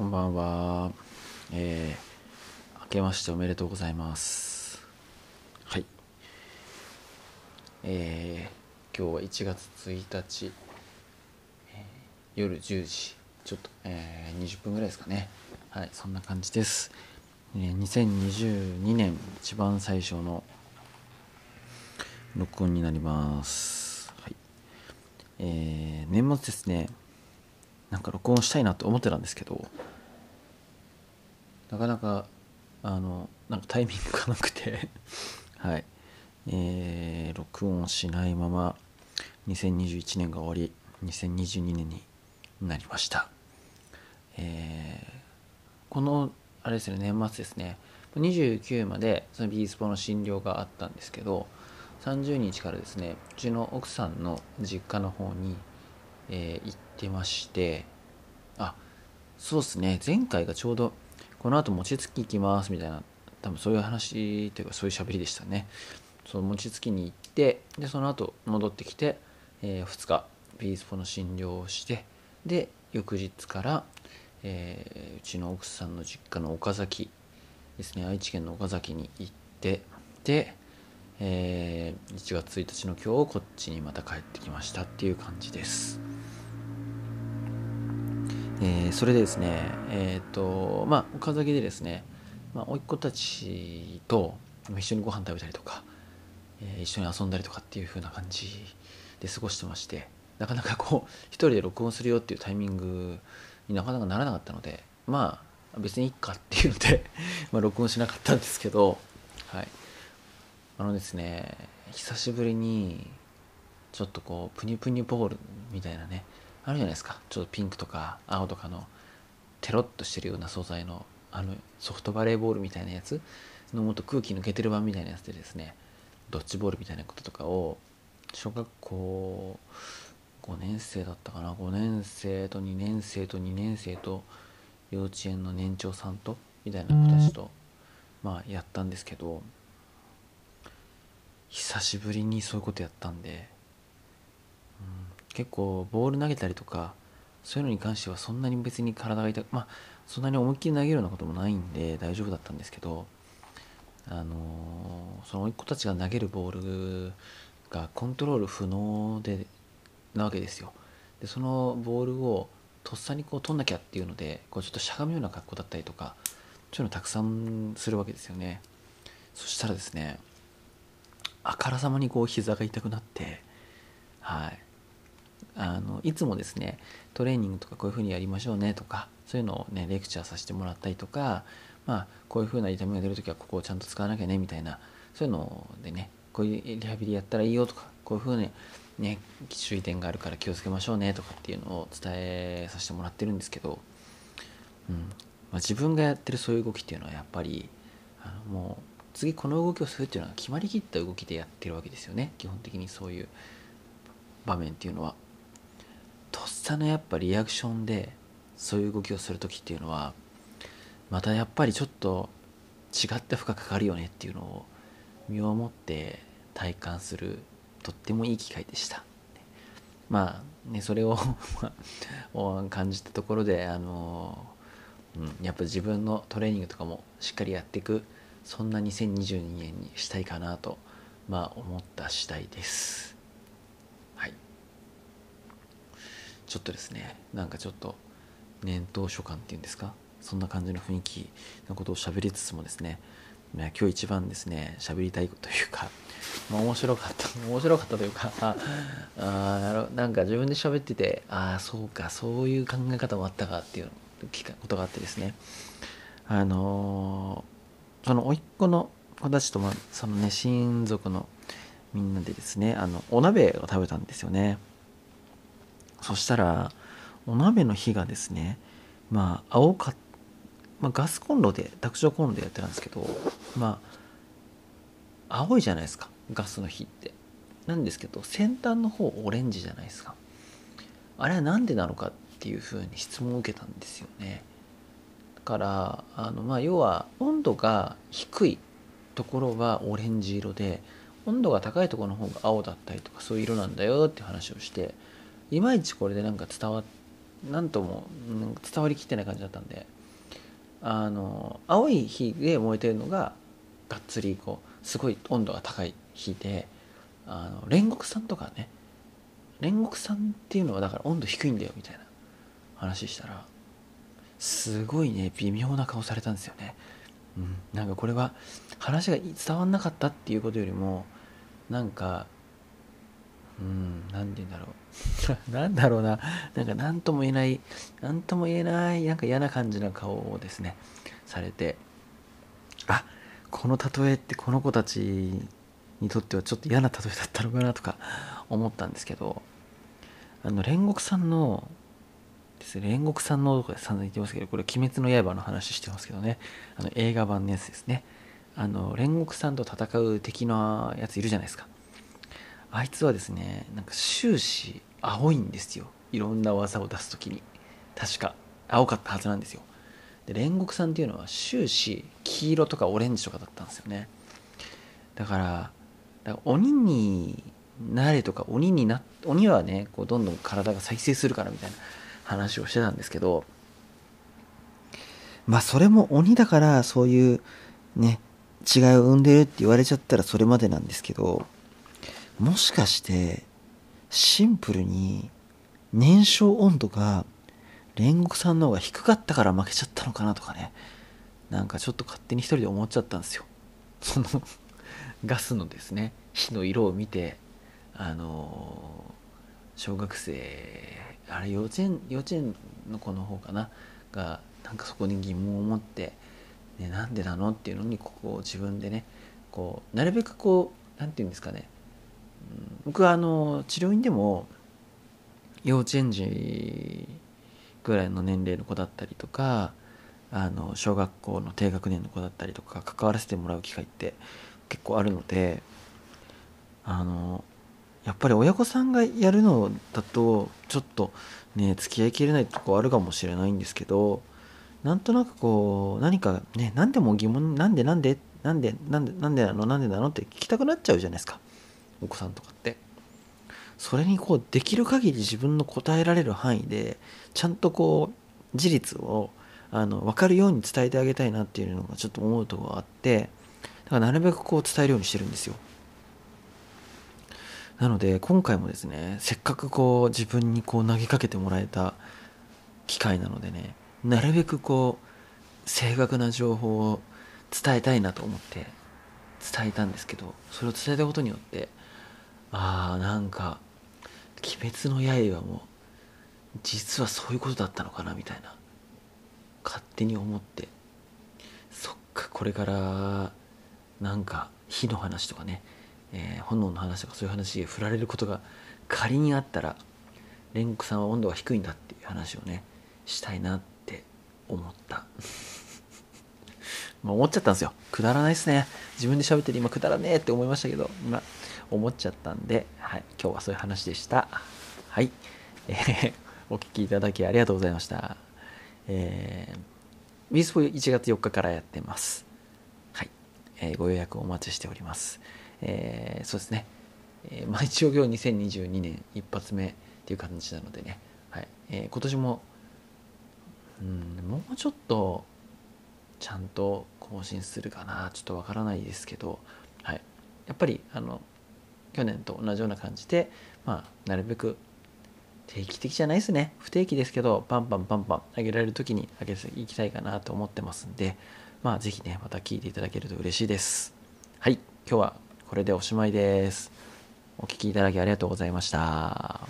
こんばんは。えー、明けましておめでとうございます。はい。えー、今日は1月1日、えー夜10時、ちょっと、えー、20分ぐらいですかね。はい、そんな感じです。えー2022年一番最初の録音になります。はい。えー、年末ですね。なんか録音したいなと思ってたんですけどなかなかあのなんかタイミングがなくて はい。えー、録音しないまま2021年が終わり2022年になりました。えーこのあれですね年末ですね。29までそのビースポの診療があったんですけど30日からですねうちの奥さんの実家の方にえー行ってまして。あそうですね。前回がちょうどこの後餅つき行きますみたいな多分そういう話というかそういう喋りでしたね。その餅つきに行ってでその後戻ってきて、え2日ビースポの診療をしてで翌日から、えーうちの奥さんの実家の岡崎ですね。愛知県の岡崎に行ってで、えー1月1日の今日こっちにまた帰ってきましたっていう感じです。えーそれでですねえっ、とまあ岡崎でですね、まあ、甥っ子たちと一緒にご飯食べたりとか、えー一緒に遊んだりとかっていう風な感じで過ごしてましてなかなかこう一人で録音するよっていうタイミングになかなかならなかったのでまあ別にいいかっていうので ま録音しなかったんですけどはい。あのですね久しぶりにちょっとこうプニプニボールみたいなねあるじゃないですか。ちょっとピンクとか青とかのテロッとしてるような素材のあのソフトバレーボールみたいなやつのもっと空気抜けてる版みたいなやつでですねドッジボールみたいなこととかを小学校5年生だったかな？5年生と2年生と2年生と幼稚園の年長さんとみたいな子たちとまあやったんですけど久しぶりにそういうことやったんで、結構ボール投げたりとかそういうのに関してはそんなに別に体が痛くまあそんなに思いっきり投げるようなこともないんで大丈夫だったんですけどあのーその甥っ子たちが投げるボールがコントロール不能でなわけですよ。でそのボールをとっさにこう取んなきゃっていうのでこうちょっとしゃがむような格好だったりとかそういうのたくさんするわけですよね。そしたらですねあからさまにこう膝が痛くなってはい。あのいつもですねトレーニングとかこういうふうにやりましょうねとかそういうのをねレクチャーさせてもらったりとかまあこういうふうな痛みが出るときはここをちゃんと使わなきゃねみたいなそういうのでねこういうリハビリやったらいいよとかこういうふうにね注意点があるから気をつけましょうねとかっていうのを伝えさせてもらってるんですけど、うんまあ、自分がやってるそういう動きっていうのはやっぱりあのもう次この動きをするっていうのは決まりきった動きでやってるわけですよね基本的にそういう場面っていうのは。とっさのやっぱリアクションでそういう動きをする時っていうのはまたやっぱりちょっと違った負荷かかるよねっていうのを身をもって体感するとってもいい機会でした。まあねそれを 感じたところであの、うん、やっぱ自分のトレーニングとかもしっかりやっていくそんな2022年にしたいかなとまあ思った次第ですはいちょっとですねなんかちょっと年頭書簡っていうんですか？そんな感じの雰囲気のことを喋りつつもですね今日一番ですね喋りたいというか、まあ、面白かった面白かったというかあなんか自分で喋っててああそうかそういう考え方もあったかっていうことがあってですね。あのーその甥っ子の子たちと、ま、そのね親族のみんなでですねあのお鍋を食べたんですよね。そしたらお鍋の火がですねまあ青かまあ、ガスコンロで卓上コンロでやってたんですけどまあ青いじゃないですかガスの火って。なんですけど先端の方オレンジじゃないですか。あれは何でなのかっていうふうに質問を受けたんですよね。だからあのまあ要は温度が低いところはオレンジ色で温度が高いところの方が青だったりとかそういう色なんだよって話をしていまいちこれでなんか伝わっなんとも伝わりきってない感じだったんであの青い火で燃えてるのががっつりこうすごい温度が高い火であの煉獄さんとかね煉獄さんっていうのはだから温度低いんだよみたいな話したらすごいね微妙な顔されたんですよね、うん、なんかこれは話が伝わんなかったっていうことよりもなんかうん何て言うんだろう。なんだろうな。なんか何とも言えない何とも言えないなんか嫌な感じな顔をですねされてあこの例えってこの子たちにとってはちょっと嫌な例えだったのかなとか思ったんですけどあの煉獄さんのです煉獄さんのとか散々言ってますけどこれ「鬼滅の刃」の話してますけどね。あの映画版のやつですね。あの煉獄さんと戦う敵のやついるじゃないですか。あいつはですねなんか終始青いんですよ。いろんな技を出す時に。確か青かったはずなんですよ。で煉獄さんっていうのは終始黄色とかオレンジとかだったんですよね。だからだから鬼になれとか鬼にな鬼はねこうどんどん体が再生するからみたいな話をしてたんですけどまあそれも鬼だからそういうね違いを生んでるって言われちゃったらそれまでなんですけどもしかしてシンプルに燃焼温度が煉獄さんの方が低かったから負けちゃったのかなとかね。なんかちょっと勝手に一人で思っちゃったんですよ。そのガスのですね火の色を見てあの小学生あれ幼稚園幼稚園の子の方かな？がなんかそこに疑問を持って、ね、なんでなの？っていうのにここを自分でねこうなるべくこう何て言うんですかね、僕はあの治療院でも幼稚園児ぐらいの年齢の子だったりとかあの小学校の低学年の子だったりとか関わらせてもらう機会って結構あるのであのやっぱり親御さんがやるのだとちょっとね付き合いきれないとこあるかもしれないんですけどなんとなくこう何かね何でも疑問なんでなんでなんでなんでなんでなのなんでなのって聞きたくなっちゃうじゃないですか。お子さんとかって。それにこうできる限り自分の答えられる範囲でちゃんとこう事実をあの分かるように伝えてあげたいなっていうのがちょっと思うところがあってだからなるべくこう伝えるようにしてるんですよ。なので今回もですねせっかくこう自分にこう投げかけてもらえた機会なのでねなるべくこう正確な情報を伝えたいなと思って伝えたんですけどそれを伝えたことによってああなんか「鬼滅の刃」も実はそういうことだったのかなみたいな。勝手に思って。そっかこれからなんか火の話とかね。えー、炎の話とかそういう話で振られることが仮にあったら煉獄さんは温度が低いんだっていう話をねしたいなって思った。まあ思っちゃったんですよ。くだらないっすね。自分で喋ってて今くだらねえって思いましたけど今思っちゃったんで、はい、今日はそういう話でした。はい、えー、お聞きいただきありがとうございました。えー、ビースポ1月4日からやってます。はい、えー、ご予約お待ちしております。えー、そうですね、えー、まあ一応今日2022年一発目っていう感じなのでね、はい。えー、今年もうんもうちょっとちゃんと更新するかなちょっとわからないですけど、はい、やっぱりあの去年と同じような感じで、まあ、なるべく定期的じゃないですね不定期ですけどパンパンパンパン上げられる時に上げていきたいかなと思ってますんでまあ是非ねまた聞いていただけると嬉しいですはい今日はこれでおしまいです。お聴きいただきありがとうございました。